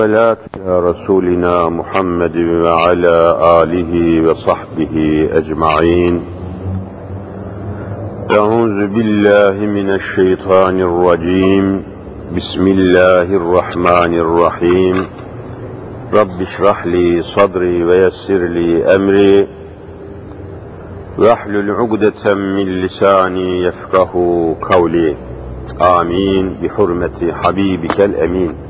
صلاة على رسولنا محمد وعلى آله وصحبه أجمعين. أعوذ بالله من الشيطان الرجيم. بسم الله الرحمن الرحيم. رب اشرح لي صدري ويسر لي أمري. واحلل عقدة من لساني يفقه قولي. آمين. بحرمة حبيبك الأمين.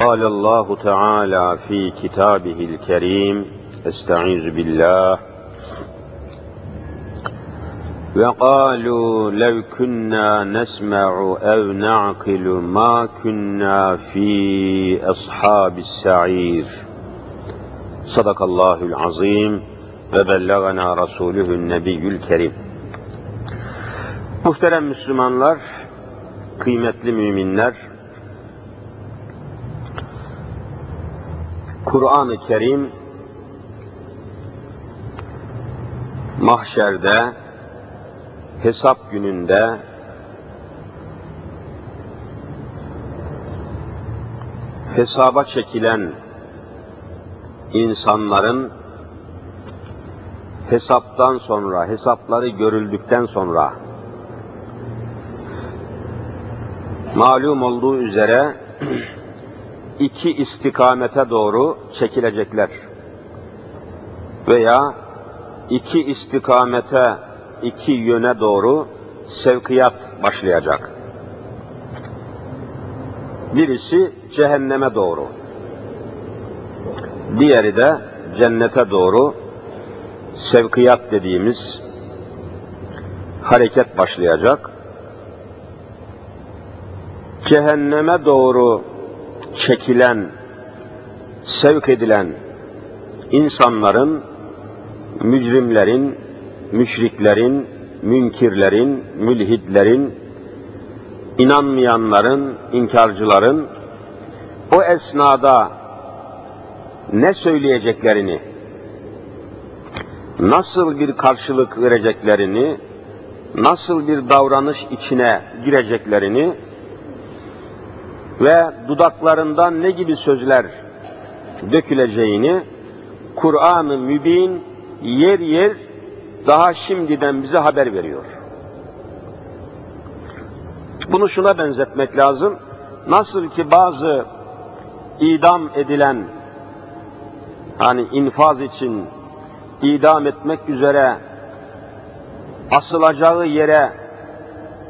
قال الله تعالى في كتابه الكريم استعيذ بالله. وقالوا لو كنا نسمع أو نعقل ما كنا في أصحاب السعير. صدق الله العظيم. bellagana rasulühün nebiyyül kerim. Muhterem Müslümanlar, kıymetli müminler, Kur'an-ı Kerim mahşerde, hesap gününde hesaba çekilen insanların hesaptan sonra, hesapları görüldükten sonra malum olduğu üzere iki istikamete doğru çekilecekler. Veya iki istikamete, iki yöne doğru sevkiyat başlayacak. Birisi cehenneme doğru. Diğeri de cennete doğru sevkiyat dediğimiz hareket başlayacak. Cehenneme doğru çekilen, sevk edilen insanların, mücrimlerin, müşriklerin, münkirlerin, mülhidlerin, inanmayanların, inkarcıların o esnada ne söyleyeceklerini, nasıl bir karşılık vereceklerini, nasıl bir davranış içine gireceklerini ve dudaklarından ne gibi sözler döküleceğini Kur'an-ı Mübin yer yer daha şimdiden bize haber veriyor. Bunu şuna benzetmek lazım. Nasıl ki bazı idam edilen hani infaz için idam etmek üzere asılacağı yere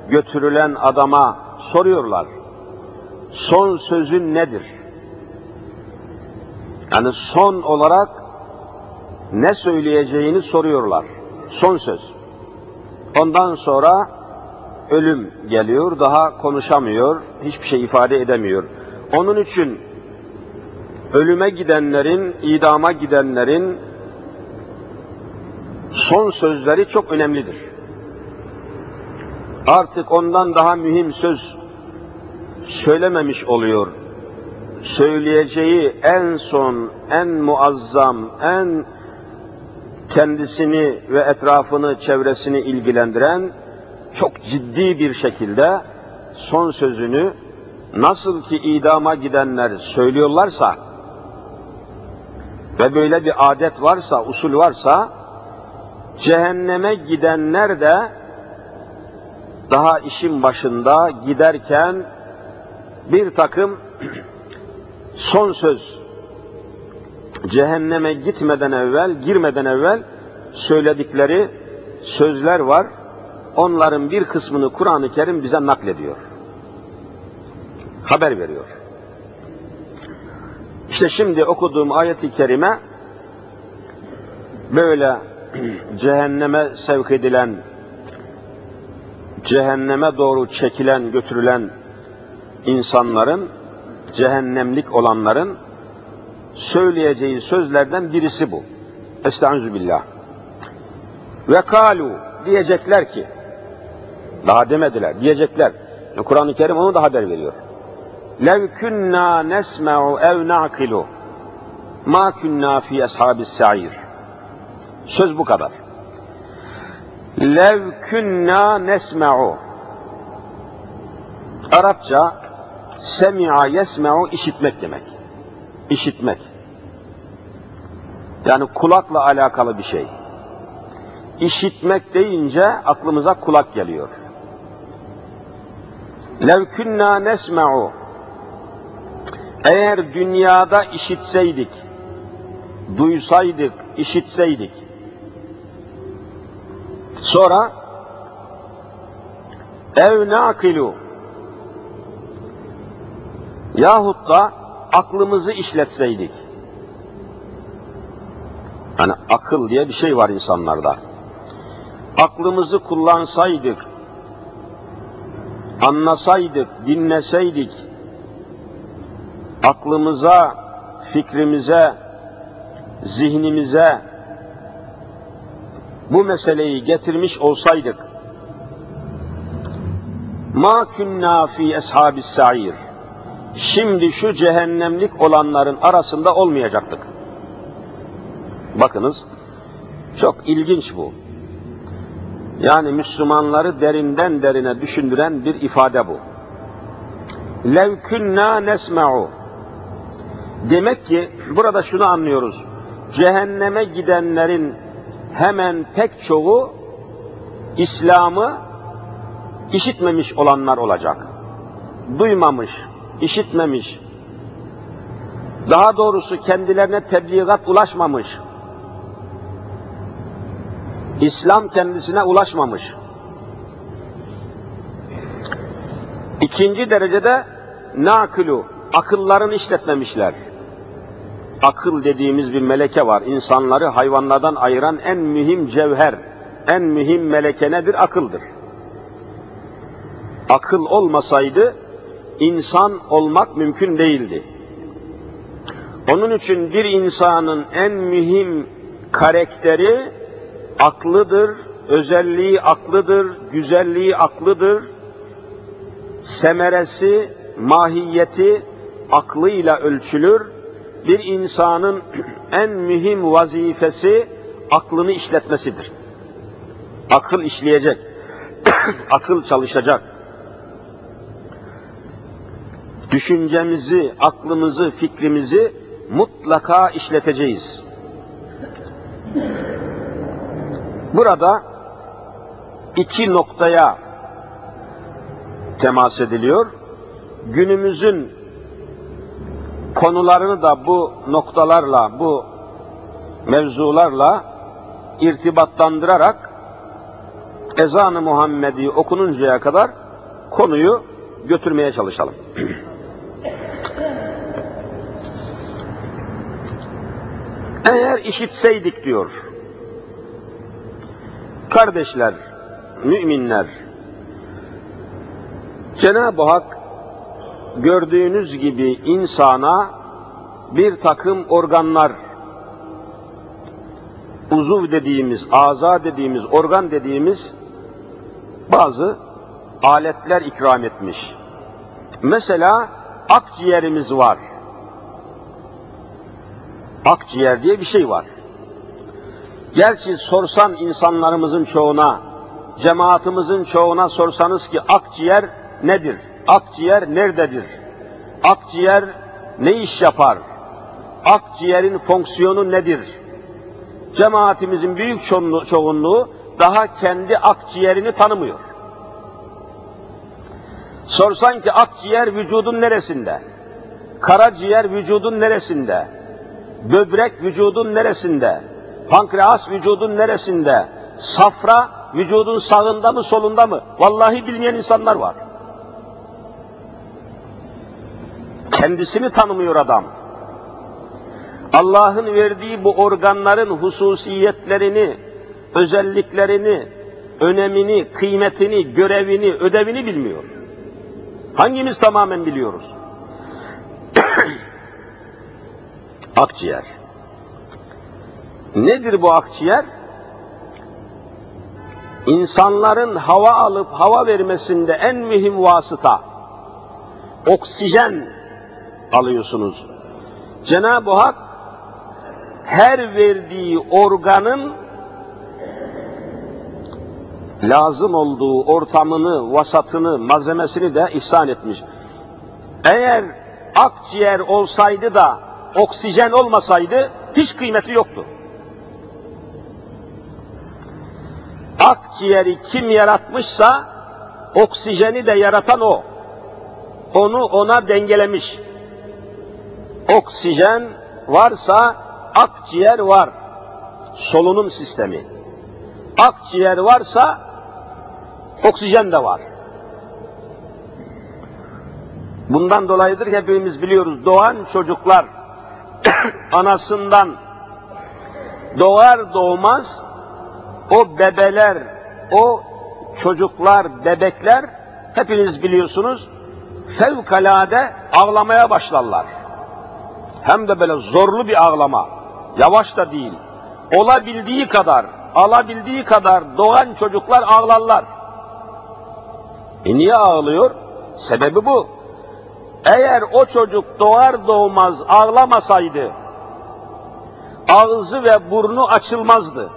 götürülen adama soruyorlar. Son sözün nedir? Yani son olarak ne söyleyeceğini soruyorlar. Son söz. Ondan sonra ölüm geliyor, daha konuşamıyor, hiçbir şey ifade edemiyor. Onun için ölüme gidenlerin, idama gidenlerin son sözleri çok önemlidir. Artık ondan daha mühim söz söylememiş oluyor. Söyleyeceği en son, en muazzam, en kendisini ve etrafını, çevresini ilgilendiren çok ciddi bir şekilde son sözünü nasıl ki idama gidenler söylüyorlarsa ve böyle bir adet varsa, usul varsa cehenneme gidenler de daha işin başında giderken bir takım son söz cehenneme gitmeden evvel, girmeden evvel söyledikleri sözler var. Onların bir kısmını Kur'an-ı Kerim bize naklediyor. Haber veriyor. İşte şimdi okuduğum ayet-i kerime böyle cehenneme sevk edilen, cehenneme doğru çekilen, götürülen insanların cehennemlik olanların söyleyeceği sözlerden birisi bu. Estaizu. Ve kalu diyecekler ki daha demediler diyecekler. Kur'an-ı Kerim onu da haber veriyor. Lev kunna nesma'u ev na'kilu ma kunna fi ashabis sa'ir. Söz bu kadar. Lev kunna nesma'u Arapça semi'a yesme'u işitmek demek. İşitmek. Yani kulakla alakalı bir şey. İşitmek deyince aklımıza kulak geliyor. Lev kunna nesme'u eğer dünyada işitseydik, duysaydık, işitseydik, sonra ev nakilu yahut da aklımızı işletseydik. Hani akıl diye bir şey var insanlarda. Aklımızı kullansaydık, anlasaydık, dinleseydik, aklımıza, fikrimize, zihnimize bu meseleyi getirmiş olsaydık, ma kunna fi eshabis sa'ir şimdi şu cehennemlik olanların arasında olmayacaktık. Bakınız, çok ilginç bu. Yani Müslümanları derinden derine düşündüren bir ifade bu. Lev kunna nesma'u Demek ki burada şunu anlıyoruz. Cehenneme gidenlerin hemen pek çoğu İslam'ı işitmemiş olanlar olacak. Duymamış, işitmemiş. Daha doğrusu kendilerine tebliğat ulaşmamış. İslam kendisine ulaşmamış. İkinci derecede nakulu, akıllarını işletmemişler. Akıl dediğimiz bir meleke var. İnsanları hayvanlardan ayıran en mühim cevher, en mühim meleke nedir? Akıldır. Akıl olmasaydı insan olmak mümkün değildi. Onun için bir insanın en mühim karakteri aklıdır, özelliği aklıdır, güzelliği aklıdır, semeresi, mahiyeti aklıyla ölçülür. Bir insanın en mühim vazifesi aklını işletmesidir. Akıl işleyecek, akıl çalışacak. Düşüncemizi, aklımızı, fikrimizi mutlaka işleteceğiz. Burada iki noktaya temas ediliyor. Günümüzün konularını da bu noktalarla, bu mevzularla irtibatlandırarak ezan-ı Muhammedi okununcaya kadar konuyu götürmeye çalışalım. Eğer işitseydik diyor, kardeşler, müminler, Cenab-ı Hak gördüğünüz gibi insana bir takım organlar, uzuv dediğimiz, aza dediğimiz, organ dediğimiz bazı aletler ikram etmiş. Mesela akciğerimiz var. Akciğer diye bir şey var. Gerçi sorsan insanlarımızın çoğuna, cemaatimizin çoğuna sorsanız ki akciğer nedir? Akciğer nerededir? Akciğer ne iş yapar? Akciğerin fonksiyonu nedir? Cemaatimizin büyük çoğunluğu daha kendi akciğerini tanımıyor. Sorsan ki akciğer vücudun neresinde? Karaciğer vücudun neresinde? Böbrek vücudun neresinde? Pankreas vücudun neresinde? Safra vücudun sağında mı solunda mı? Vallahi bilmeyen insanlar var. Kendisini tanımıyor adam. Allah'ın verdiği bu organların hususiyetlerini, özelliklerini, önemini, kıymetini, görevini, ödevini bilmiyor. Hangimiz tamamen biliyoruz? Akciğer. Nedir bu akciğer? İnsanların hava alıp hava vermesinde en mühim vasıta oksijen alıyorsunuz. Cenab-ı Hak her verdiği organın lazım olduğu ortamını, vasatını, malzemesini de ihsan etmiş. Eğer akciğer olsaydı da oksijen olmasaydı hiç kıymeti yoktu. Akciğeri kim yaratmışsa oksijeni de yaratan o. Onu ona dengelemiş. Oksijen varsa akciğer var. Solunum sistemi. Akciğer varsa oksijen de var. Bundan dolayıdır hepimiz biliyoruz doğan çocuklar anasından doğar doğmaz o bebeler, o çocuklar, bebekler hepiniz biliyorsunuz fevkalade ağlamaya başlarlar. Hem de böyle zorlu bir ağlama. Yavaş da değil. Olabildiği kadar, alabildiği kadar doğan çocuklar ağlarlar. E niye ağlıyor? Sebebi bu. Eğer o çocuk doğar doğmaz ağlamasaydı, ağzı ve burnu açılmazdı.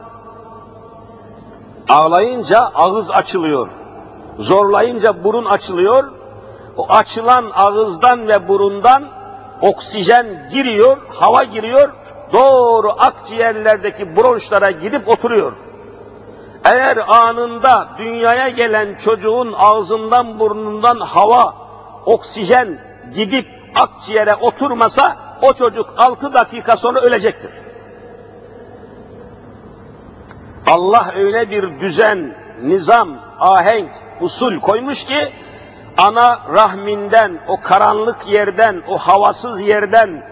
Ağlayınca ağız açılıyor. Zorlayınca burun açılıyor. O açılan ağızdan ve burundan oksijen giriyor, hava giriyor, doğru akciğerlerdeki bronşlara gidip oturuyor. Eğer anında dünyaya gelen çocuğun ağzından burnundan hava, oksijen gidip akciğere oturmasa o çocuk altı dakika sonra ölecektir. Allah öyle bir düzen, nizam, ahenk, usul koymuş ki ana rahminden, o karanlık yerden, o havasız yerden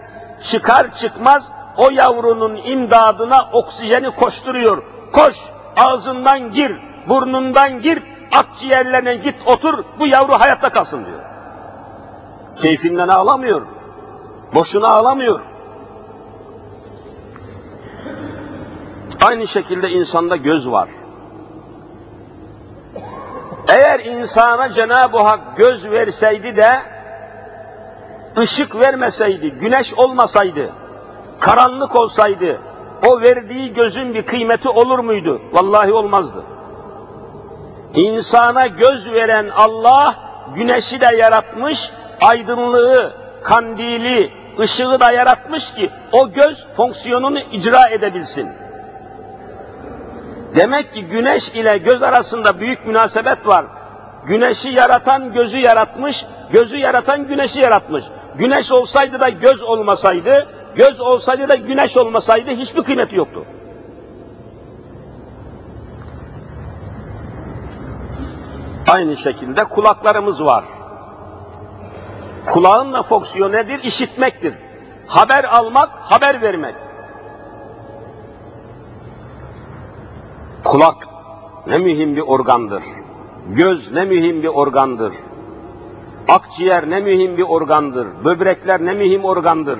çıkar çıkmaz o yavrunun imdadına oksijeni koşturuyor. Koş, ağzından gir, burnundan gir, akciğerlerine git otur, bu yavru hayatta kalsın diyor. Keyfinden ağlamıyor, boşuna ağlamıyor. Aynı şekilde insanda göz var. Eğer insana Cenab-ı Hak göz verseydi de ışık vermeseydi, güneş olmasaydı, karanlık olsaydı, o verdiği gözün bir kıymeti olur muydu? Vallahi olmazdı. İnsana göz veren Allah, güneşi de yaratmış, aydınlığı, kandili, ışığı da yaratmış ki o göz fonksiyonunu icra edebilsin. Demek ki güneş ile göz arasında büyük münasebet var. Güneşi yaratan gözü yaratmış, gözü yaratan güneşi yaratmış. Güneş olsaydı da göz olmasaydı, göz olsaydı da güneş olmasaydı hiçbir kıymeti yoktu. Aynı şekilde kulaklarımız var. Kulağın da fonksiyonu nedir? İşitmektir. Haber almak, haber vermek. Kulak ne mühim bir organdır. Göz ne mühim bir organdır. Akciğer ne mühim bir organdır. Böbrekler ne mühim organdır.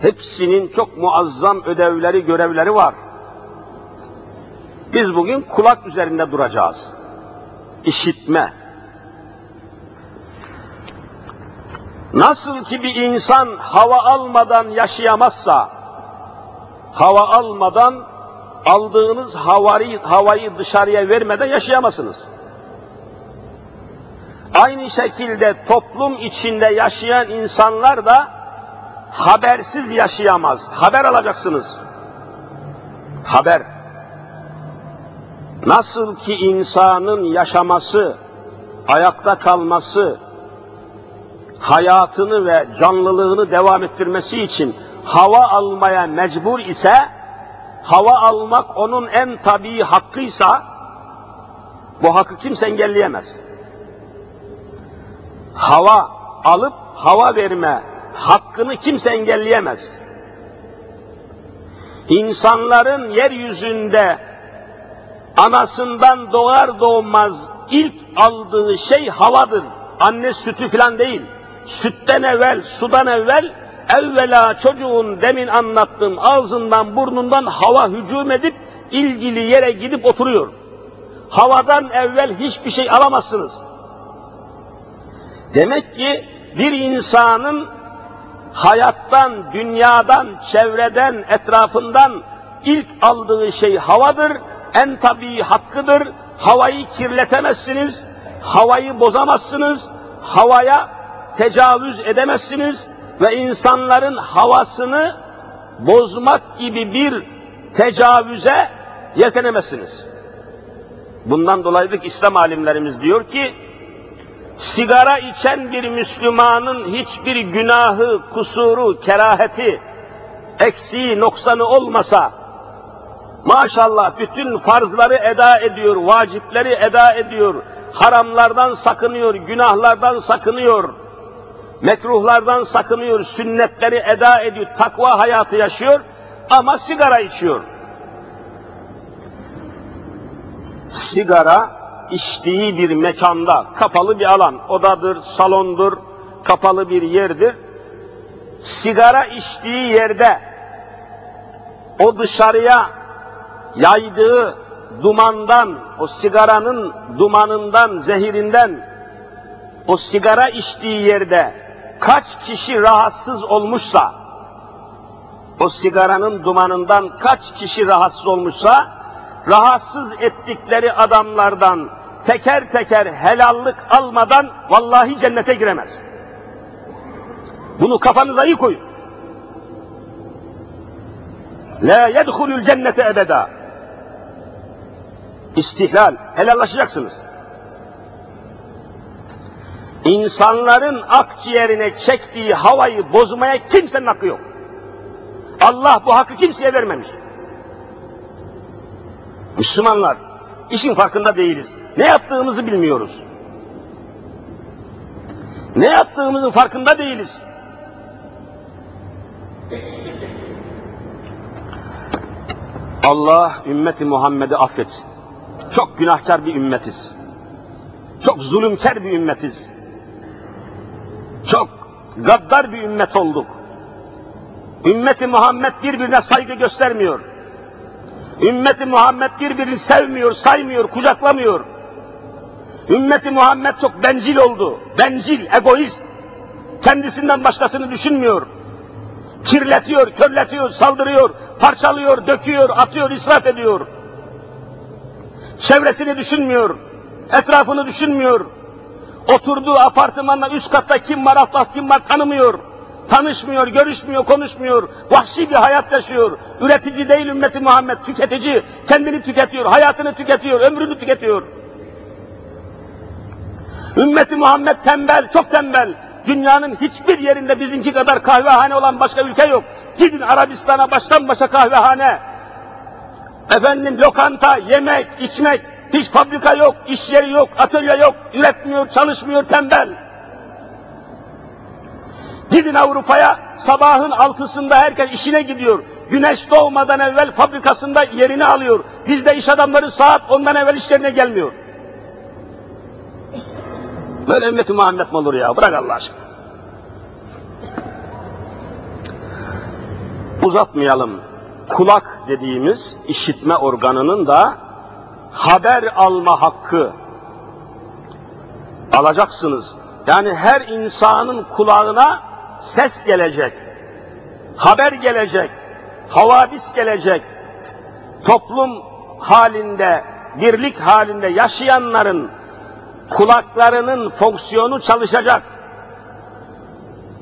Hepsinin çok muazzam ödevleri, görevleri var. Biz bugün kulak üzerinde duracağız. İşitme. Nasıl ki bir insan hava almadan yaşayamazsa, hava almadan aldığınız havayı, havayı dışarıya vermeden yaşayamazsınız. Aynı şekilde toplum içinde yaşayan insanlar da habersiz yaşayamaz. Haber alacaksınız. Haber. Nasıl ki insanın yaşaması, ayakta kalması, hayatını ve canlılığını devam ettirmesi için hava almaya mecbur ise, hava almak onun en tabii hakkıysa, bu hakkı kimse engelleyemez. Hava alıp hava verme hakkını kimse engelleyemez. İnsanların yeryüzünde anasından doğar doğmaz ilk aldığı şey havadır. Anne sütü falan değil. Sütten evvel, sudan evvel evvela çocuğun demin anlattığım ağzından burnundan hava hücum edip ilgili yere gidip oturuyor. Havadan evvel hiçbir şey alamazsınız. Demek ki bir insanın hayattan, dünyadan, çevreden, etrafından ilk aldığı şey havadır, en tabii hakkıdır. Havayı kirletemezsiniz, havayı bozamazsınız, havaya tecavüz edemezsiniz ve insanların havasını bozmak gibi bir tecavüze yetenemezsiniz. Bundan dolayıdır İslam alimlerimiz diyor ki, sigara içen bir Müslümanın hiçbir günahı, kusuru, keraheti, eksiği, noksanı olmasa, maşallah bütün farzları eda ediyor, vacipleri eda ediyor, haramlardan sakınıyor, günahlardan sakınıyor, mekruhlardan sakınıyor, sünnetleri eda ediyor, takva hayatı yaşıyor ama sigara içiyor. Sigara içtiği bir mekanda, kapalı bir alan, odadır, salondur, kapalı bir yerdir. Sigara içtiği yerde o dışarıya yaydığı dumandan, o sigaranın dumanından, zehirinden, o sigara içtiği yerde kaç kişi rahatsız olmuşsa, o sigaranın dumanından kaç kişi rahatsız olmuşsa, rahatsız ettikleri adamlardan teker teker helallik almadan vallahi cennete giremez. Bunu kafanıza iyi koyun. La yedhulul cennete ebeda. İstihlal, helallaşacaksınız. İnsanların akciğerine çektiği havayı bozmaya kimsenin hakkı yok. Allah bu hakkı kimseye vermemiş. Müslümanlar, işin farkında değiliz. Ne yaptığımızı bilmiyoruz. Ne yaptığımızın farkında değiliz. Allah ümmeti Muhammed'i affetsin. Çok günahkar bir ümmetiz. Çok zulümkar bir ümmetiz. Çok gaddar bir ümmet olduk. Ümmeti Muhammed birbirine saygı göstermiyor. Ümmeti Muhammed birbirini sevmiyor, saymıyor, kucaklamıyor. Ümmeti Muhammed çok bencil oldu. Bencil, egoist. Kendisinden başkasını düşünmüyor. Kirletiyor, körletiyor, saldırıyor, parçalıyor, döküyor, atıyor, israf ediyor. Çevresini düşünmüyor, etrafını düşünmüyor. Oturduğu apartmanda üst katta kim var, Allah kim var tanımıyor. Tanışmıyor, görüşmüyor, konuşmuyor. Vahşi bir hayat yaşıyor. Üretici değil ümmeti Muhammed, tüketici. Kendini tüketiyor, hayatını tüketiyor, ömrünü tüketiyor. Ümmeti Muhammed tembel, çok tembel. Dünyanın hiçbir yerinde bizimki kadar kahvehane olan başka ülke yok. Gidin Arabistan'a baştan başa kahvehane. Efendim lokanta, yemek, içmek, hiç fabrika yok, iş yeri yok, atölye yok, üretmiyor, çalışmıyor, tembel. Gidin Avrupa'ya, sabahın altısında herkes işine gidiyor. Güneş doğmadan evvel fabrikasında yerini alıyor. Bizde iş adamları saat ondan evvel işlerine gelmiyor. Böyle ümmeti Muhammed mi olur ya? Bırak Allah aşkına. Uzatmayalım. Kulak dediğimiz işitme organının da haber alma hakkı alacaksınız. Yani her insanın kulağına ses gelecek, haber gelecek, havadis gelecek. Toplum halinde, birlik halinde yaşayanların kulaklarının fonksiyonu çalışacak.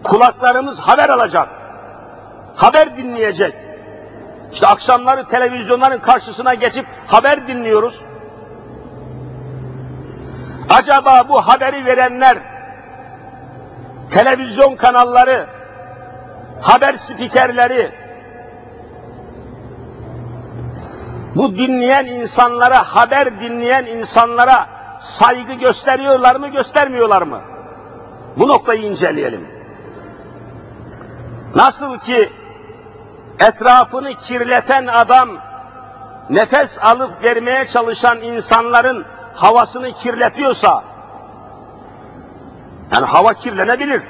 Kulaklarımız haber alacak. Haber dinleyecek. İşte akşamları televizyonların karşısına geçip haber dinliyoruz. Acaba bu haberi verenler, televizyon kanalları, haber spikerleri, bu dinleyen insanlara, haber dinleyen insanlara saygı gösteriyorlar mı, göstermiyorlar mı? Bu noktayı inceleyelim. Nasıl ki etrafını kirleten adam, nefes alıp vermeye çalışan insanların havasını kirletiyorsa, yani hava kirlenebilir.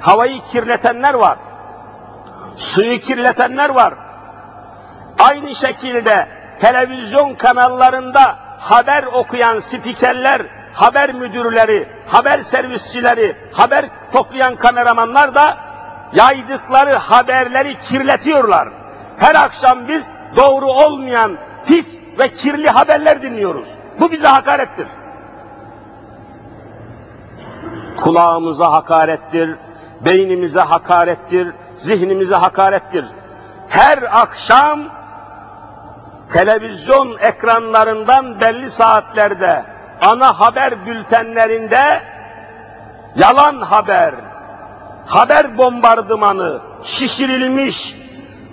Havayı kirletenler var. Suyu kirletenler var. Aynı şekilde televizyon kanallarında haber okuyan spikerler, haber müdürleri, haber servisçileri, haber toplayan kameramanlar da yaydıkları haberleri kirletiyorlar. Her akşam biz doğru olmayan pis ve kirli haberler dinliyoruz. Bu bize hakarettir. Kulağımıza hakarettir, beynimize hakarettir, zihnimize hakarettir. Her akşam televizyon ekranlarından belli saatlerde ana haber bültenlerinde yalan haber, haber bombardımanı, şişirilmiş,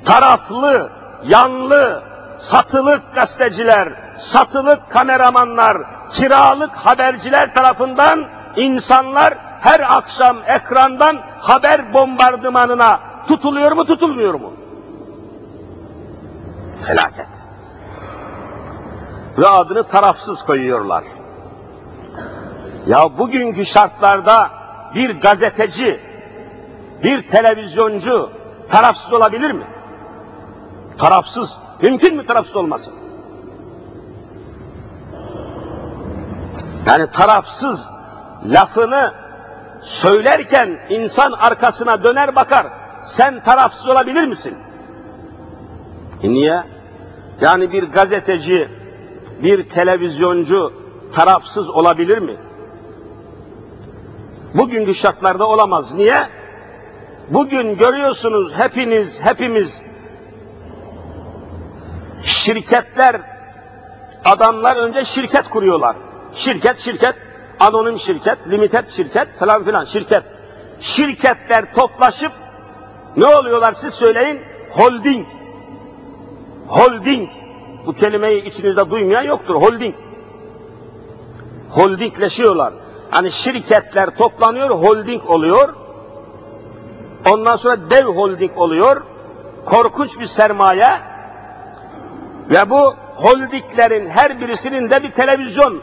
taraflı, yanlı, satılık gazeteciler, satılık kameramanlar, kiralık haberciler tarafından insanlar her akşam ekrandan haber bombardımanına tutuluyor mu tutulmuyor mu? Felaket. Ve adını tarafsız koyuyorlar. Ya bugünkü şartlarda bir gazeteci, bir televizyoncu tarafsız olabilir mi? Tarafsız. Mümkün mü tarafsız olması? Yani tarafsız lafını söylerken insan arkasına döner bakar. Sen tarafsız olabilir misin? E niye? Yani bir gazeteci, bir televizyoncu tarafsız olabilir mi? Bugünkü şartlarda olamaz. Niye? Bugün görüyorsunuz hepiniz, hepimiz şirketler, adamlar önce şirket kuruyorlar. Şirket, şirket, anonim şirket, limited şirket falan filan şirket. Şirketler toplaşıp ne oluyorlar siz söyleyin? Holding. Holding. Bu kelimeyi içinizde duymayan yoktur. Holding. Holdingleşiyorlar. Hani şirketler toplanıyor, holding oluyor. Ondan sonra dev holding oluyor. Korkunç bir sermaye. Ve bu holdinglerin her birisinin de bir televizyon.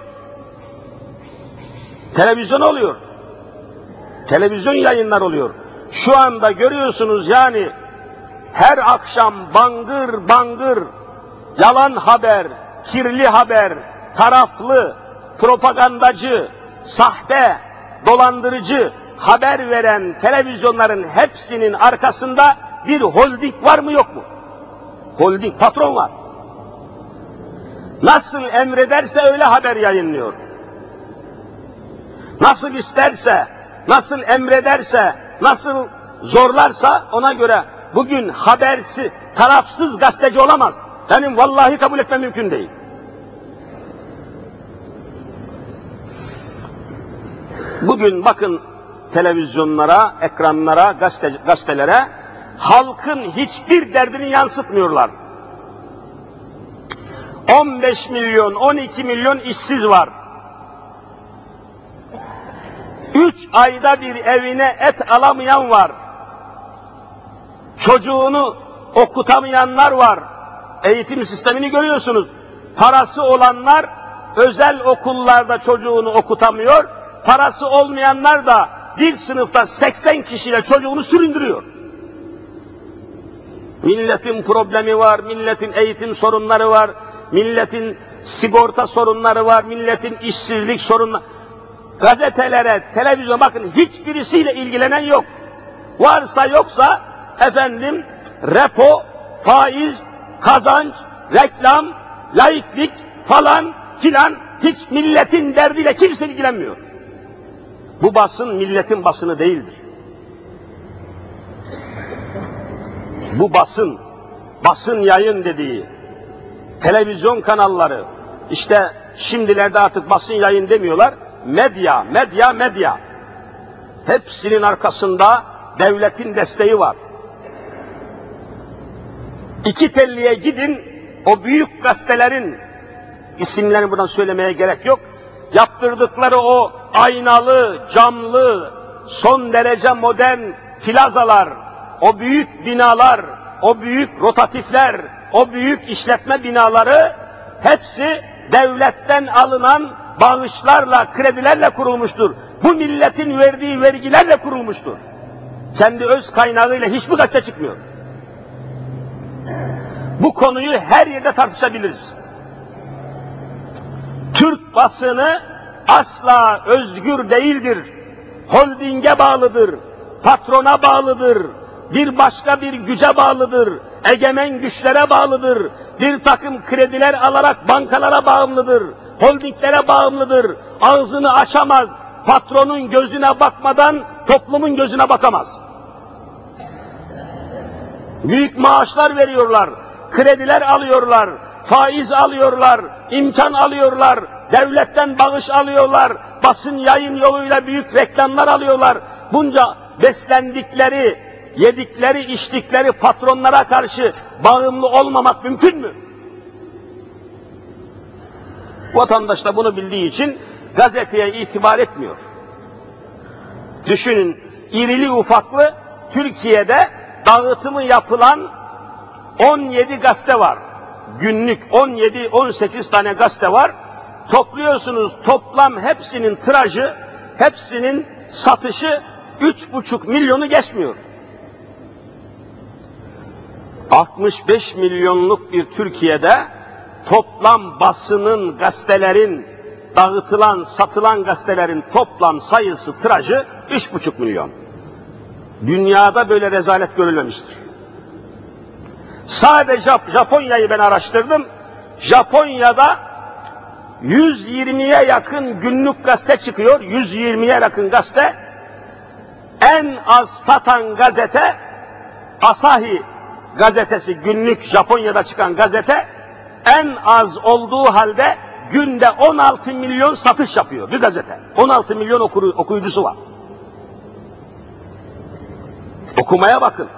Televizyon oluyor. Televizyon yayınlar oluyor. Şu anda görüyorsunuz yani her akşam bangır bangır yalan haber, kirli haber, taraflı, propagandacı, sahte, dolandırıcı haber veren televizyonların hepsinin arkasında bir holding var mı yok mu? Holding, patron var. Nasıl emrederse öyle haber yayınlıyor. Nasıl isterse, nasıl emrederse, nasıl zorlarsa ona göre bugün habersi, tarafsız gazeteci olamaz. Benim vallahi kabul etmem mümkün değil. Bugün bakın televizyonlara, ekranlara, gazete, gazetelere halkın hiçbir derdini yansıtmıyorlar. 15 milyon, 12 milyon işsiz var. 3 ayda bir evine et alamayan var. Çocuğunu okutamayanlar var. Eğitim sistemini görüyorsunuz. Parası olanlar özel okullarda çocuğunu okutamıyor. Parası olmayanlar da bir sınıfta 80 kişiyle çocuğunu süründürüyor. Milletin problemi var, milletin eğitim sorunları var, milletin sigorta sorunları var, milletin işsizlik sorunları. Gazetelere, televizyona bakın hiçbirisiyle ilgilenen yok. Varsa yoksa efendim repo, faiz, kazanç, reklam, laiklik falan filan hiç milletin derdiyle kimse ilgilenmiyor. Bu basın milletin basını değildir. Bu basın, basın yayın dediği, televizyon kanalları, işte şimdilerde artık basın yayın demiyorlar, medya, medya, medya. Hepsinin arkasında devletin desteği var. İki telliye gidin, o büyük gazetelerin isimlerini buradan söylemeye gerek yok. Yaptırdıkları o aynalı, camlı, son derece modern plazalar, o büyük binalar, o büyük rotatifler, o büyük işletme binaları hepsi devletten alınan bağışlarla, kredilerle kurulmuştur. Bu milletin verdiği vergilerle kurulmuştur. Kendi öz kaynağıyla hiçbir gazete çıkmıyor. Bu konuyu her yerde tartışabiliriz. Türk basını asla özgür değildir. Holdinge bağlıdır, patrona bağlıdır, bir başka bir güce bağlıdır, egemen güçlere bağlıdır, bir takım krediler alarak bankalara bağımlıdır, holdinglere bağımlıdır, ağzını açamaz, patronun gözüne bakmadan toplumun gözüne bakamaz. Büyük maaşlar veriyorlar, krediler alıyorlar, faiz alıyorlar, imkan alıyorlar, devletten bağış alıyorlar, basın yayın yoluyla büyük reklamlar alıyorlar. Bunca beslendikleri, yedikleri, içtikleri patronlara karşı bağımlı olmamak mümkün mü? Vatandaş da bunu bildiği için gazeteye itibar etmiyor. Düşünün, irili ufaklı Türkiye'de dağıtımı yapılan 17 gazete var. Günlük 17-18 tane gazete var. Topluyorsunuz toplam hepsinin tirajı, hepsinin satışı 3,5 milyonu geçmiyor. 65 milyonluk bir Türkiye'de toplam basının, gazetelerin, dağıtılan, satılan gazetelerin toplam sayısı, tirajı 3,5 milyon. Dünyada böyle rezalet görülmemiştir. Sadece Japonya'yı ben araştırdım. Japonya'da 120'ye yakın günlük gazete çıkıyor. 120'ye yakın gazete. En az satan gazete Asahi gazetesi günlük Japonya'da çıkan gazete en az olduğu halde günde 16 milyon satış yapıyor bir gazete. 16 milyon okuyucusu var. Okumaya bakın.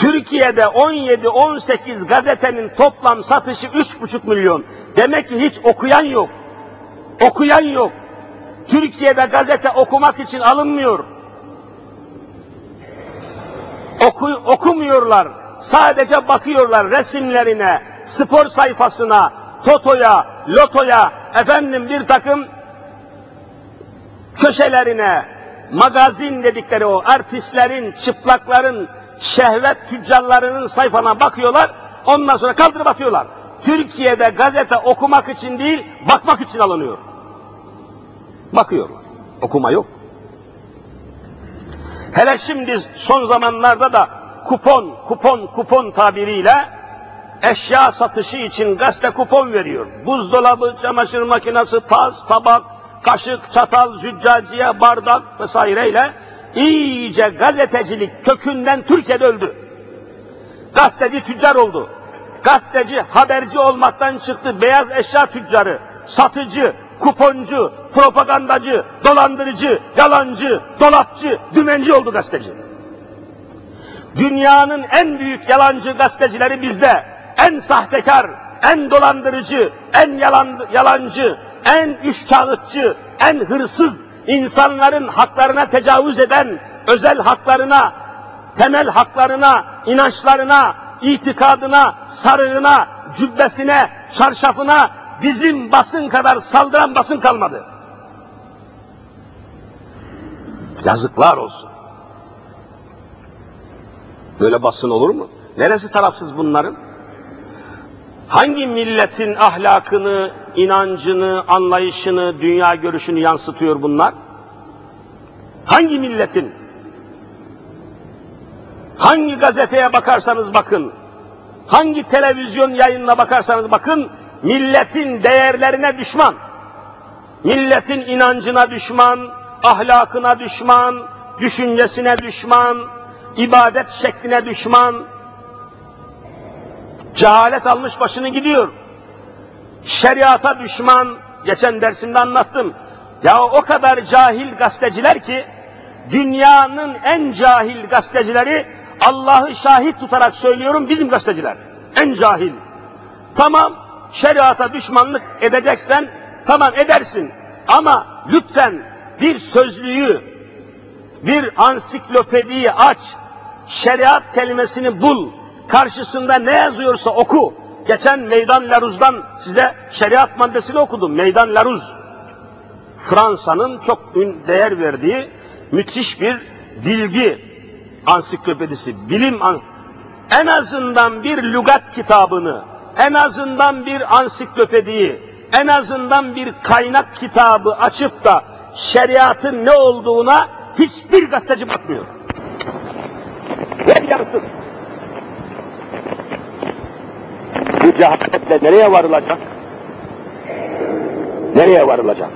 Türkiye'de 17-18 gazetenin toplam satışı 3,5 milyon. Demek ki hiç okuyan yok. Okuyan yok. Türkiye'de gazete okumak için alınmıyor. Oku, okumuyorlar. Sadece bakıyorlar resimlerine, spor sayfasına, totoya, lotoya, efendim bir takım köşelerine, magazin dedikleri o artistlerin, çıplakların, şehvet tüccarlarının sayfana bakıyorlar, ondan sonra kaldırıp atıyorlar. Türkiye'de gazete okumak için değil, bakmak için alınıyor. Bakıyorlar. Okuma yok. Hele şimdi son zamanlarda da kupon, kupon, kupon tabiriyle eşya satışı için gazete kupon veriyor. Buzdolabı, çamaşır makinesi, pas, tabak, kaşık, çatal, züccaciye, bardak vesaireyle iyice gazetecilik kökünden Türkiye'de öldü. Gazeteci tüccar oldu. Gazeteci haberci olmaktan çıktı. Beyaz eşya tüccarı, satıcı, kuponcu, propagandacı, dolandırıcı, yalancı, dolapçı, dümenci oldu gazeteci. Dünyanın en büyük yalancı gazetecileri bizde. En sahtekar, en dolandırıcı, en yalan, yalancı, en üçkağıtçı, en hırsız, insanların haklarına tecavüz eden, özel haklarına, temel haklarına, inançlarına, itikadına, sarığına, cübbesine, çarşafına bizim basın kadar saldıran basın kalmadı. Yazıklar olsun. Böyle basın olur mu? Neresi tarafsız bunların? Hangi milletin ahlakını, inancını, anlayışını, dünya görüşünü yansıtıyor bunlar? Hangi milletin? Hangi gazeteye bakarsanız bakın, hangi televizyon yayınına bakarsanız bakın, milletin değerlerine düşman, milletin inancına düşman, ahlakına düşman, düşüncesine düşman, ibadet şekline düşman, cehalet almış başını gidiyor. Şeriata düşman, geçen dersimde anlattım. Ya o kadar cahil gazeteciler ki, dünyanın en cahil gazetecileri, Allah'ı şahit tutarak söylüyorum bizim gazeteciler. En cahil. Tamam, şeriata düşmanlık edeceksen, tamam edersin. Ama lütfen bir sözlüğü, bir ansiklopediyi aç, şeriat kelimesini bul, karşısında ne yazıyorsa oku. Geçen Meydan Laruz'dan size şeriat maddesini okudum. Meydan Laruz. Fransa'nın çok değer verdiği müthiş bir bilgi ansiklopedisi, bilim an en azından bir lügat kitabını, en azından bir ansiklopediyi, en azından bir kaynak kitabı açıp da şeriatın ne olduğuna hiçbir gazeteci bakmıyor. Ver yansın. Bu cehaletle nereye varılacak? Nereye varılacak?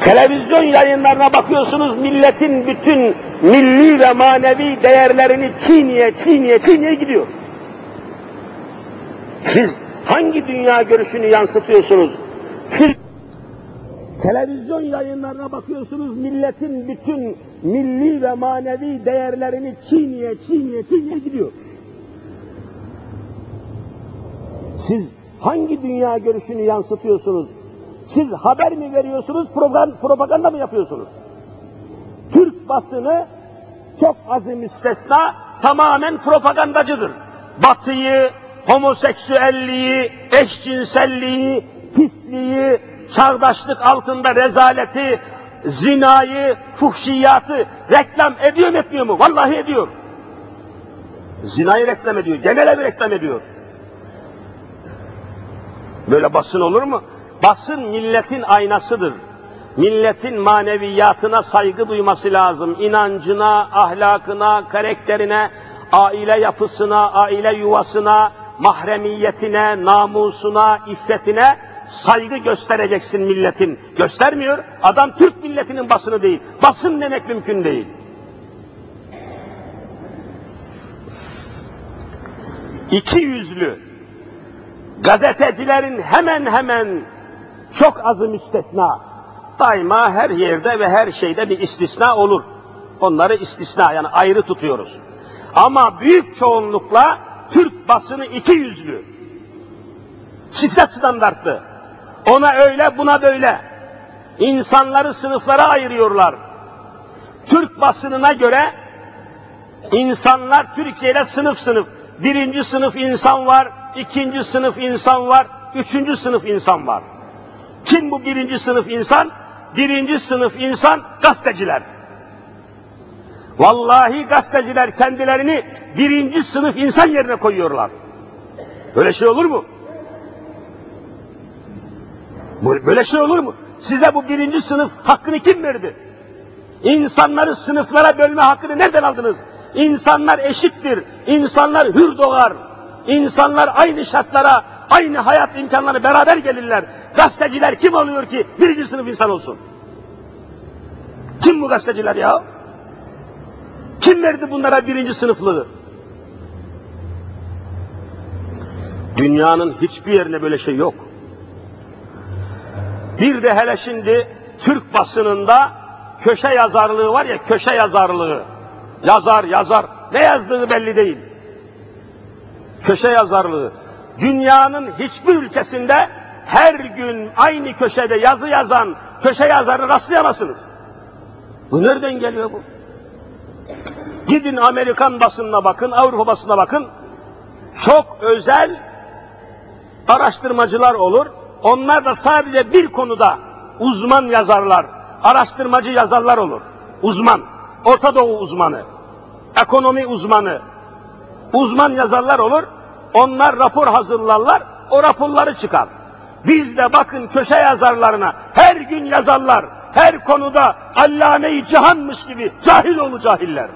Televizyon yayınlarına bakıyorsunuz milletin bütün milli ve manevi değerlerini çiğniye çiğniye çiğniye gidiyor. Siz hangi dünya görüşünü yansıtıyorsunuz? Siz televizyon yayınlarına bakıyorsunuz milletin bütün milli ve manevi değerlerini çiğniye çiğniye çiğniye gidiyor. Siz hangi dünya görüşünü yansıtıyorsunuz? Siz haber mi veriyorsunuz, propaganda mı yapıyorsunuz? Türk basını çok azı müstesna tamamen propagandacıdır. Batıyı, homoseksüelliği, eşcinselliği, pisliği, çağdaşlık altında rezaleti, zinayı, fuhşiyatı reklam ediyor mu etmiyor mu? Vallahi ediyor. Zinayı reklam ediyor, genel evi reklam ediyor. Böyle basın olur mu? Basın milletin aynasıdır. Milletin maneviyatına saygı duyması lazım. İnancına, ahlakına, karakterine, aile yapısına, aile yuvasına, mahremiyetine, namusuna, iffetine saygı göstereceksin milletin. Göstermiyor. Adam Türk milletinin basını değil. Basın demek mümkün değil. İki yüzlü gazetecilerin hemen hemen çok azı müstesna. Daima her yerde ve her şeyde bir istisna olur. Onları istisna yani ayrı tutuyoruz. Ama büyük çoğunlukla Türk basını iki yüzlü. Çifte standartlı. Ona öyle buna böyle. İnsanları sınıflara ayırıyorlar. Türk basınına göre insanlar Türkiye'de sınıf sınıf. Birinci sınıf insan var, ikinci sınıf insan var, üçüncü sınıf insan var. Kim bu birinci sınıf insan? Birinci sınıf insan gazeteciler. Vallahi gazeteciler kendilerini birinci sınıf insan yerine koyuyorlar. Böyle şey olur mu? Böyle şey olur mu? Size bu birinci sınıf hakkını kim verdi? İnsanları sınıflara bölme hakkını nereden aldınız? İnsanlar eşittir, insanlar hür doğar, insanlar aynı şartlara, aynı hayat imkanları beraber gelirler. Gazeteciler kim oluyor ki birinci sınıf insan olsun? Kim bu gazeteciler ya? Kim verdi bunlara birinci sınıflığı? Dünyanın hiçbir yerinde böyle şey yok. Bir de hele şimdi Türk basınında köşe yazarlığı var ya, köşe yazarlığı. Yazar, yazar. Ne yazdığı belli değil. Köşe yazarlığı. Dünyanın hiçbir ülkesinde her gün aynı köşede yazı yazan köşe yazarı rastlayamazsınız. Bu nereden geliyor bu? Gidin Amerikan basınına bakın, Avrupa basınına bakın. Çok özel araştırmacılar olur. Onlar da sadece bir konuda uzman yazarlar, araştırmacı yazarlar olur. Uzman, Orta Doğu uzmanı, ekonomi uzmanı, uzman yazarlar olur. Onlar rapor hazırlarlar, o raporları çıkar. Biz de bakın köşe yazarlarına her gün yazarlar, her konuda allame-i cihanmış gibi cahil oğlu cahiller.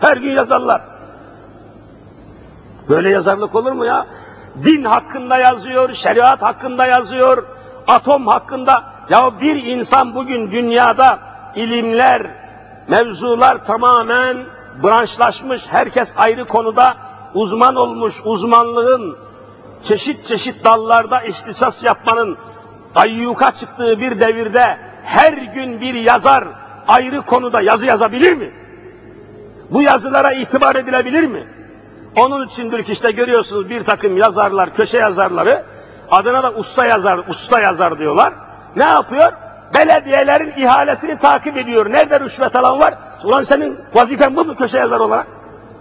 Her gün yazarlar. Böyle yazarlık olur mu ya? Din hakkında yazıyor, şeriat hakkında yazıyor, atom hakkında. Ya bir insan bugün dünyada ilimler, mevzular tamamen branşlaşmış, herkes ayrı konuda uzman olmuş, uzmanlığın çeşit çeşit dallarda ihtisas yapmanın ayyuka çıktığı bir devirde her gün bir yazar ayrı konuda yazı yazabilir mi? Bu yazılara itibar edilebilir mi? Onun içindir ki işte görüyorsunuz bir takım yazarlar, köşe yazarları adına da usta yazar, usta yazar diyorlar. Ne yapıyor? Belediyelerin ihalesini takip ediyor. Nerede rüşvet alan var? Ulan senin vazifen bu mu köşe yazar olarak?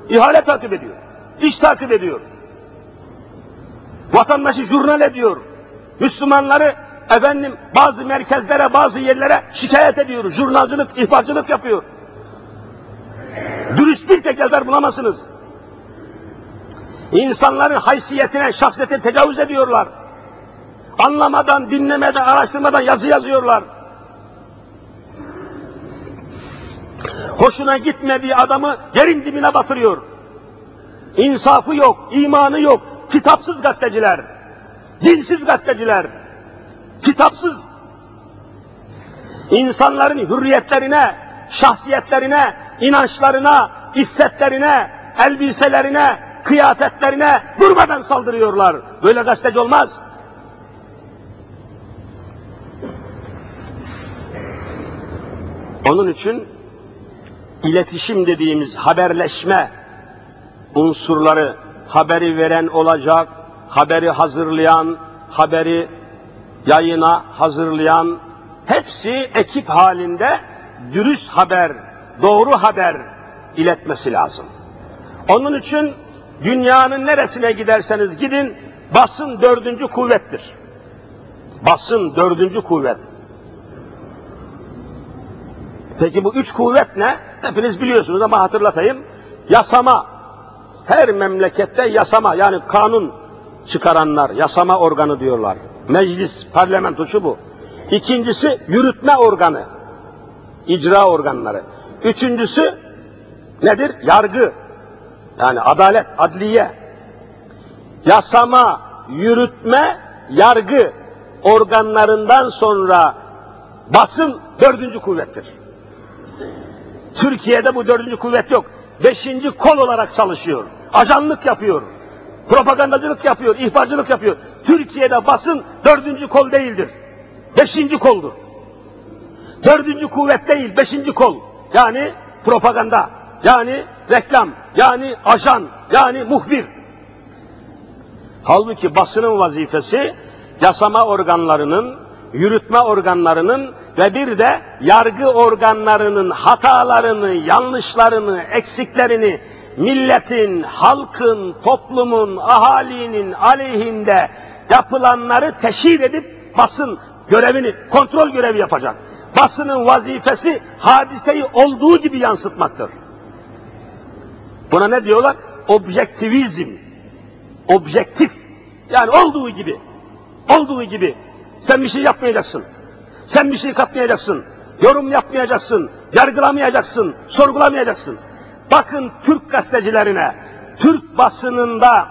İhale takip ediyor. İş takip ediyor. Vatandaşı jurnal ediyor. Müslümanları efendim bazı merkezlere, bazı yerlere şikayet ediyor. Jurnalcılık, ihbarcılık yapıyor. Dürüst bir tek yazar bulamazsınız. İnsanların haysiyetine, şahsiyetine tecavüz ediyorlar. Anlamadan, dinlemeden, araştırmadan yazı yazıyorlar. Hoşuna gitmediği adamı yerin dibine batırıyor. İnsafı yok, imanı yok. Kitapsız gazeteciler, dinsiz gazeteciler, kitapsız. İnsanların hürriyetlerine, şahsiyetlerine, inançlarına, iffetlerine, elbiselerine, kıyafetlerine durmadan saldırıyorlar. Böyle gazeteci olmaz. Onun için iletişim dediğimiz haberleşme unsurları haberi veren olacak, haberi hazırlayan, haberi yayına hazırlayan hepsi ekip halinde dürüst haber, doğru haber iletmesi lazım. Onun için dünyanın neresine giderseniz gidin basın dördüncü kuvvettir. Basın dördüncü kuvvet. Peki bu üç kuvvet ne? Hepiniz biliyorsunuz ama hatırlatayım. Yasama. Her memlekette yasama yani kanun çıkaranlar, yasama organı diyorlar. Meclis, parlamento şu bu. İkincisi yürütme organı. icra organları. Üçüncüsü nedir? Yargı. Yani adalet, adliye. Yasama, yürütme, yargı organlarından sonra basın dördüncü kuvvettir. Türkiye'de bu dördüncü kuvvet yok. Beşinci kol olarak çalışıyor. Ajanlık yapıyor. Propagandacılık yapıyor, ihbarcılık yapıyor. Türkiye'de basın dördüncü kol değildir. Beşinci koldur. Dördüncü kuvvet değil, beşinci kol. Yani propaganda, yani reklam, yani ajan, yani muhbir. Halbuki basının vazifesi yasama organlarının, yürütme organlarının ve bir de yargı organlarının hatalarını, yanlışlarını, eksiklerini milletin, halkın, toplumun, ahalinin aleyhinde yapılanları teşhir edip basın görevini, kontrol görevi yapacak. Basının vazifesi hadiseyi olduğu gibi yansıtmaktır. Buna ne diyorlar? Objektivizm. Objektif. Yani olduğu gibi. Olduğu gibi. Sen bir şey yapmayacaksın. Sen bir şey katmayacaksın. Yorum yapmayacaksın. Yargılamayacaksın. Sorgulamayacaksın. Bakın Türk gazetecilerine, Türk basınında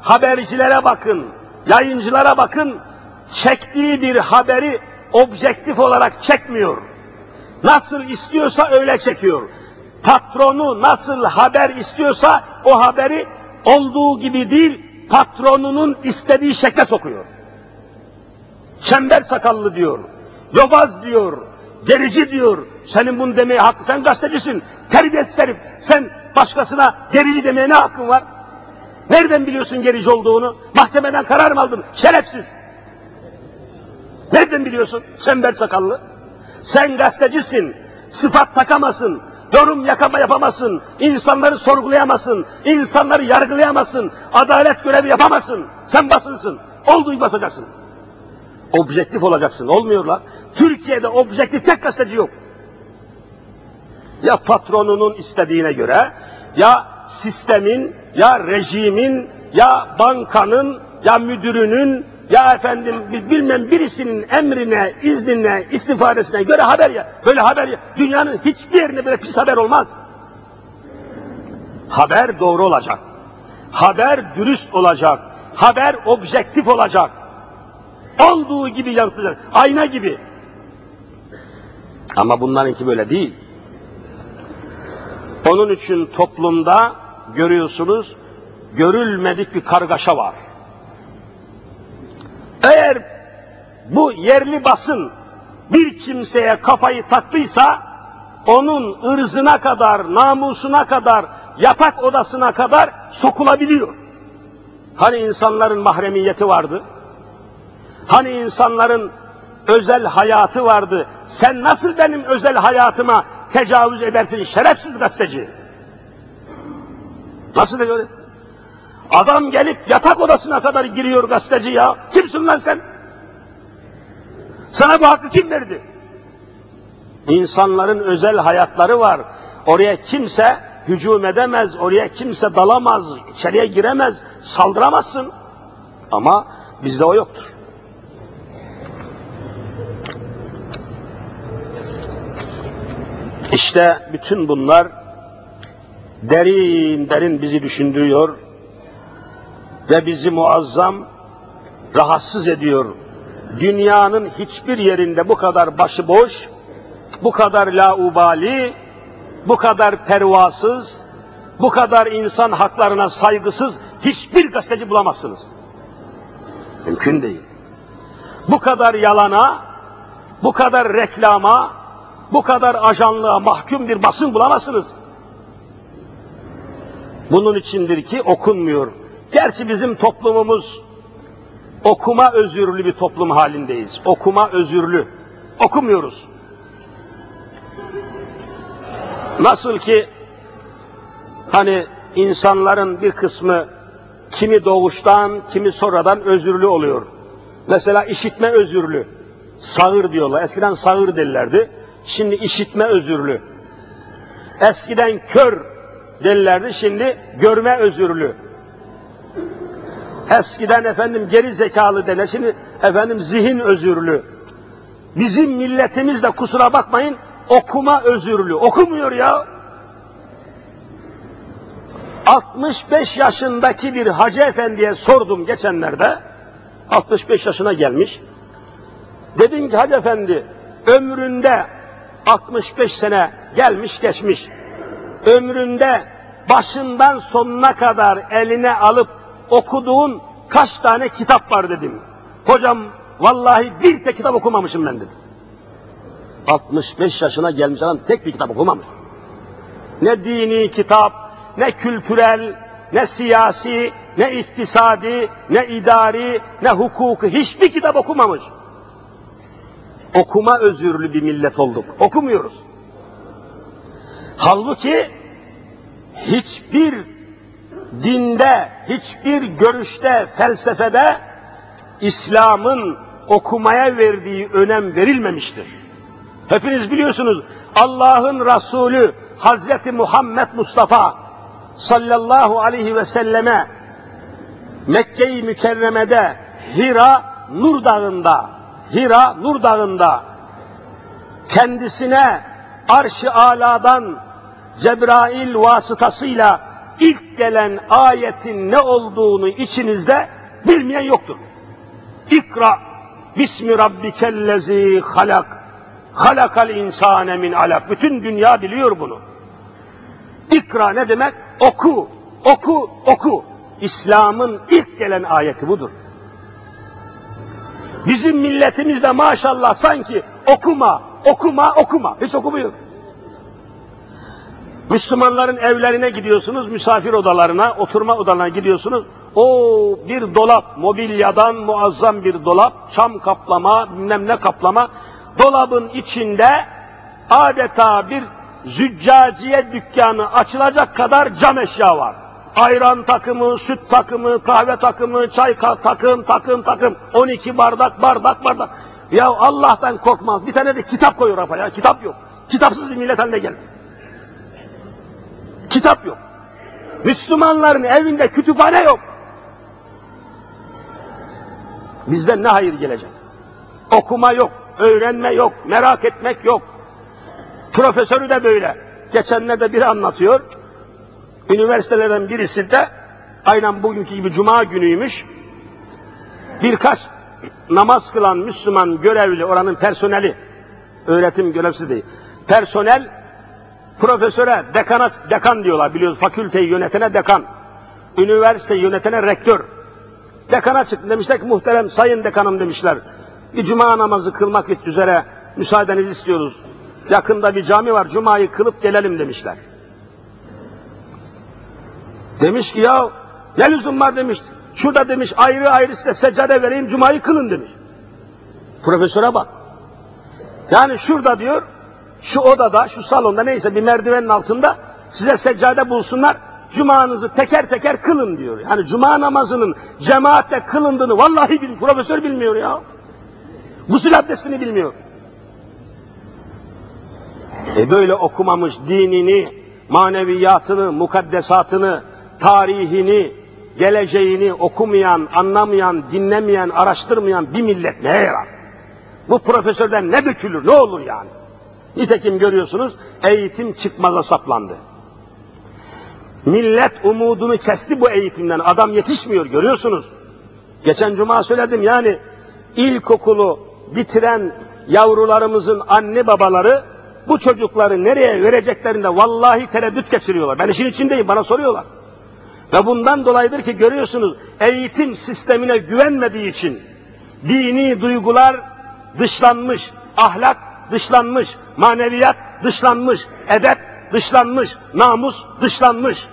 habercilere bakın, yayıncılara bakın, çektiği bir haberi objektif olarak çekmiyor. Nasıl istiyorsa öyle çekiyor. Patronu nasıl haber istiyorsa o haberi olduğu gibi değil, patronunun istediği şekle sokuyor. Çember sakallı diyor, yobaz diyor, gerici diyor. Senin bunu demeye hakkı, sen gazetecisin, terbiyesiz herif. Sen başkasına gerici demeye ne hakkın var? Nereden biliyorsun gerici olduğunu? Mahkemeden karar mı aldın? Şerefsiz. Nereden biliyorsun? Çember sakallı. Sen gazetecisin, sıfat takamasın, yorum yakama yapamazsın, insanları sorgulayamazsın, insanları yargılayamazsın, adalet görevi yapamazsın. Sen basınsın, olduğu basacaksın. Objektif olacaksın, olmuyorlar. Türkiye'de objektif tek gazeteci yok. Ya patronunun istediğine göre, ya sistemin, ya rejimin, ya bankanın, ya müdürünün, ya efendim bilmem birisinin emrine, iznine, istifadesine göre haber ya. Böyle haber ya. Dünyanın hiçbir yerinde böyle pis haber olmaz. Haber doğru olacak. Haber dürüst olacak. Haber objektif olacak. Olduğu gibi yansıyacak. Ayna gibi. Ama bunlarınki böyle değil. Onun için toplumda görüyorsunuz görülmedik bir kargaşa var. Eğer bu yerli basın bir kimseye kafayı taktıysa onun ırzına kadar, namusuna kadar, yatak odasına kadar sokulabiliyor. Hani insanların mahremiyeti vardı? Hani insanların özel hayatı vardı? Sen nasıl benim özel hayatıma tecavüz edersin şerefsiz gazeteci? Nasıl edersin? Adam gelip yatak odasına kadar giriyor gazeteci ya. Kimsin lan sen? Sana bu hakkı kim verdi? İnsanların özel hayatları var. Oraya kimse hücum edemez, oraya kimse dalamaz, içeriye giremez, saldıramazsın. Ama bizde o yoktur. İşte bütün bunlar derin derin bizi düşündürüyor ve bizi muazzam rahatsız ediyor. Dünyanın hiçbir yerinde bu kadar başıboş, bu kadar laubali, bu kadar pervasız, bu kadar insan haklarına saygısız hiçbir gazeteci bulamazsınız. Mümkün değil. Bu kadar yalana, bu kadar reklama, bu kadar ajanlığa mahkum bir basın bulamazsınız. Bunun içindir ki okunmuyor. Gerçi bizim toplumumuz okuma özürlü bir toplum halindeyiz. Okuma özürlü. Okumuyoruz. Nasıl ki hani insanların bir kısmı kimi doğuştan, kimi sonradan özürlü oluyor. Mesela işitme özürlü. Sağır diyorlar. Eskiden sağır derlerdi. Şimdi işitme özürlü. Eskiden kör derlerdi. Şimdi görme özürlü. Eskiden efendim geri zekalı derler. Şimdi efendim zihin özürlü. Bizim milletimiz de kusura bakmayın okuma özürlü. Okumuyor ya. 65 yaşındaki bir hacı efendiye sordum geçenlerde. 65 yaşına gelmiş. Dedim ki hacı efendi ömründe 65 sene gelmiş geçmiş. Ömründe başından sonuna kadar eline alıp okuduğun kaç tane kitap var dedim. Hocam vallahi bir tek kitap okumamışım ben dedim. 65 yaşına gelmiş adam tek bir kitap okumamış. Ne dini kitap, ne kültürel, ne siyasi, ne iktisadi, ne idari, ne hukuku hiçbir kitap okumamış. Okuma özürlü bir millet olduk. Okumuyoruz. Halbuki hiçbir dinde, hiçbir görüşte, felsefede İslam'ın okumaya verdiği önem verilmemiştir. Hepiniz biliyorsunuz Allah'ın Resulü Hazreti Muhammed Mustafa sallallahu aleyhi ve selleme Mekke-i Mükerreme'de Hira Nur Dağı'nda Hira Nur Dağı'nda kendisine arş-ı aladan Cebrail vasıtasıyla ilk gelen ayetin ne olduğunu içinizde bilmeyen yoktur. İkra Bismi Rabbikellezi halak halakal insane min alak. Bütün dünya biliyor bunu. İkra ne demek? Oku, oku, oku. İslam'ın ilk gelen ayeti budur. Bizim milletimizde maşallah sanki okuma, okuma, okuma. Hiç okumuyor. Müslümanların evlerine gidiyorsunuz, misafir odalarına, oturma odalarına gidiyorsunuz. O bir dolap, mobilyadan muazzam bir dolap, çam kaplama, bilmem ne kaplama. Dolabın içinde adeta bir züccaciye dükkanı açılacak kadar cam eşya var. Ayran takımı, süt takımı, kahve takımı, çay takım, takım, takım. 12 bardak, bardak, bardak. Ya Allah'tan korkmaz. Bir tane de kitap koyuyor rafa ya. Kitap yok. Kitapsız bir millet haline geldi. Kitap yok. Müslümanların evinde kütüphane yok. Bizden ne hayır gelecek? Okuma yok, öğrenme yok, merak etmek yok. Profesörü de böyle. Geçenlerde biri anlatıyor. Üniversitelerden birisinde aynen bugünkü gibi cuma günüymüş. Birkaç namaz kılan Müslüman görevli oranın personeli, öğretim görevlisi değil. Personel profesöre, dekana, dekan diyorlar biliyoruz. Fakülteyi yönetene dekan. Üniversiteyi yönetene rektör. Dekana çıktı demişler ki muhterem sayın dekanım demişler. Bir cuma namazı kılmak üzere müsaadenizi istiyoruz. Yakında bir cami var, cumayı kılıp gelelim demişler. Demiş ki ya ne lüzum var demiş. Şurada demiş ayrı ayrı size seccade vereyim cumayı kılın demiş. Profesöre bak. Yani şurada diyor şu odada, şu salonda neyse bir merdivenin altında size seccade bulsunlar. Cumanızı teker teker kılın diyor. Yani cuma namazının cemaatte kılındığını vallahi bil, profesör bilmiyor ya. Gusül abdestini bilmiyor. E böyle okumamış, dinini, maneviyatını, mukaddesatını, tarihini, geleceğini okumayan, anlamayan, dinlemeyen, araştırmayan bir millet neye yarar? Bu profesörden ne dökülür, ne olur yani? Nitekim görüyorsunuz eğitim çıkmaza saplandı. Millet umudunu kesti bu eğitimden. Adam yetişmiyor görüyorsunuz. Geçen cuma söyledim yani ilkokulu bitiren yavrularımızın anne babaları bu çocukları nereye vereceklerinde vallahi tereddüt geçiriyorlar. Ben işin içindeyim bana soruyorlar. Ve bundan dolayıdır ki görüyorsunuz eğitim sistemine güvenmediği için dini duygular dışlanmış, ahlak dışlanmış, maneviyat dışlanmış, edep dışlanmış, namus dışlanmış.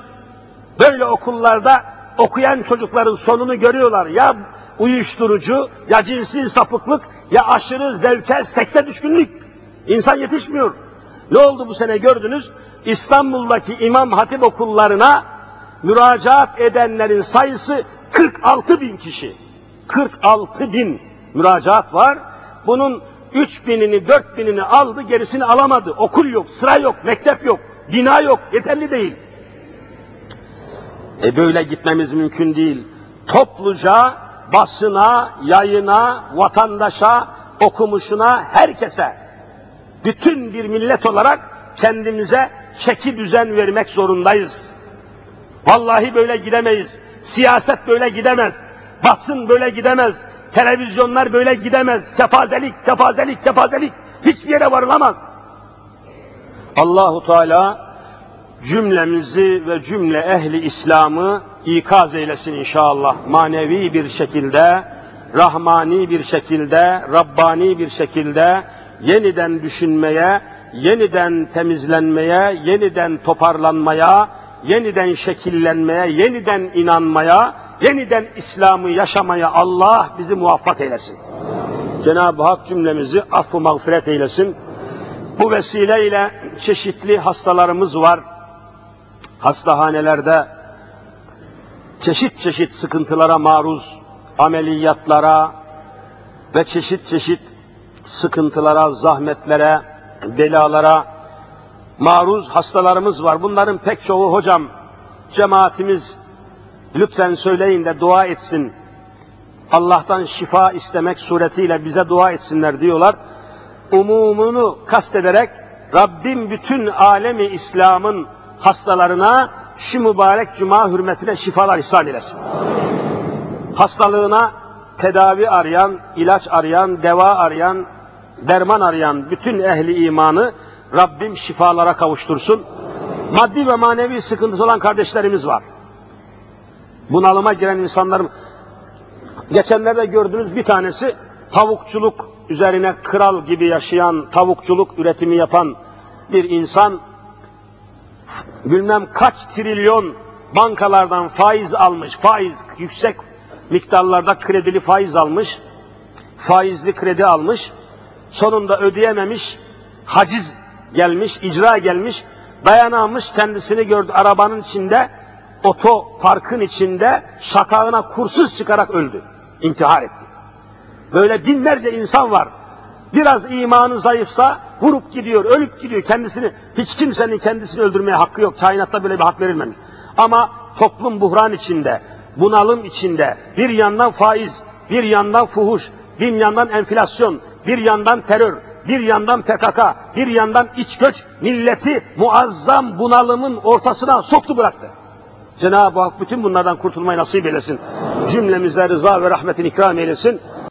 Böyle okullarda okuyan çocukların sonunu görüyorlar. Ya uyuşturucu, ya cinsi sapıklık, ya aşırı zevke, sekse düşkünlük. İnsan yetişmiyor. Ne oldu bu sene gördünüz? İstanbul'daki İmam Hatip okullarına müracaat edenlerin sayısı 46 bin kişi. 46 bin müracaat var. Bunun 3 binini, 4 binini aldı, gerisini alamadı. Okul yok, sıra yok, mektep yok, bina yok, yeterli değil. E böyle gitmemiz mümkün değil. Topluca basına, yayına, vatandaşa, okumuşuna, herkese, bütün bir millet olarak kendimize çeki düzen vermek zorundayız. Vallahi böyle gidemeyiz. Siyaset böyle gidemez. Basın böyle gidemez. Televizyonlar böyle gidemez. Kepazelik, kepazelik, kepazelik. Hiçbir yere varılamaz. Allahu Teala cümlemizi ve cümle ehli İslam'ı ikaz eylesin inşallah. Manevi bir şekilde, rahmani bir şekilde, Rabbani bir şekilde yeniden düşünmeye, yeniden temizlenmeye, yeniden toparlanmaya, yeniden şekillenmeye, yeniden inanmaya, yeniden İslam'ı yaşamaya Allah bizi muvaffak eylesin. Cenab-ı Hak cümlemizi affı mağfiret eylesin. Bu vesileyle çeşitli hastalarımız var. Hastahanelerde çeşit çeşit sıkıntılara maruz, ameliyatlara ve çeşit çeşit sıkıntılara, zahmetlere, belalara maruz hastalarımız var. Bunların pek çoğu hocam, cemaatimiz lütfen söyleyin de dua etsin. Allah'tan şifa istemek suretiyle bize dua etsinler diyorlar. Umumunu kastederek Rabbim bütün alemi İslam'ın hastalarına şu mübarek cuma hürmetine şifalar ihsan eylesin. Hastalığına tedavi arayan, ilaç arayan, deva arayan, derman arayan bütün ehli imanı Rabbim şifalara kavuştursun. Maddi ve manevi sıkıntısı olan kardeşlerimiz var. Bunalıma giren insanların geçenlerde gördüğünüz bir tanesi tavukçuluk üzerine kral gibi yaşayan, tavukçuluk üretimi yapan bir insan bilmem kaç trilyon bankalardan faiz almış, faiz yüksek miktarlarda kredili faiz almış, faizli kredi almış, sonunda ödeyememiş, haciz gelmiş, icra gelmiş, dayanamamış kendisini gördü arabanın içinde, oto parkın içinde şakağına kursuz çıkarak öldü, intihar etti. Böyle binlerce insan var. Biraz imanı zayıfsa vurup gidiyor, ölüp gidiyor kendisini. Hiç kimsenin kendisini öldürmeye hakkı yok. Kainatta böyle bir hak verilmemiş. Ama toplum buhran içinde, bunalım içinde, bir yandan faiz, bir yandan fuhuş, bir yandan enflasyon, bir yandan terör, bir yandan PKK, bir yandan iç göç milleti muazzam bunalımın ortasına soktu bıraktı. Cenab-ı Hak bütün bunlardan kurtulmayı nasip eylesin. Cümlemize rıza ve rahmetin ikram eylesin.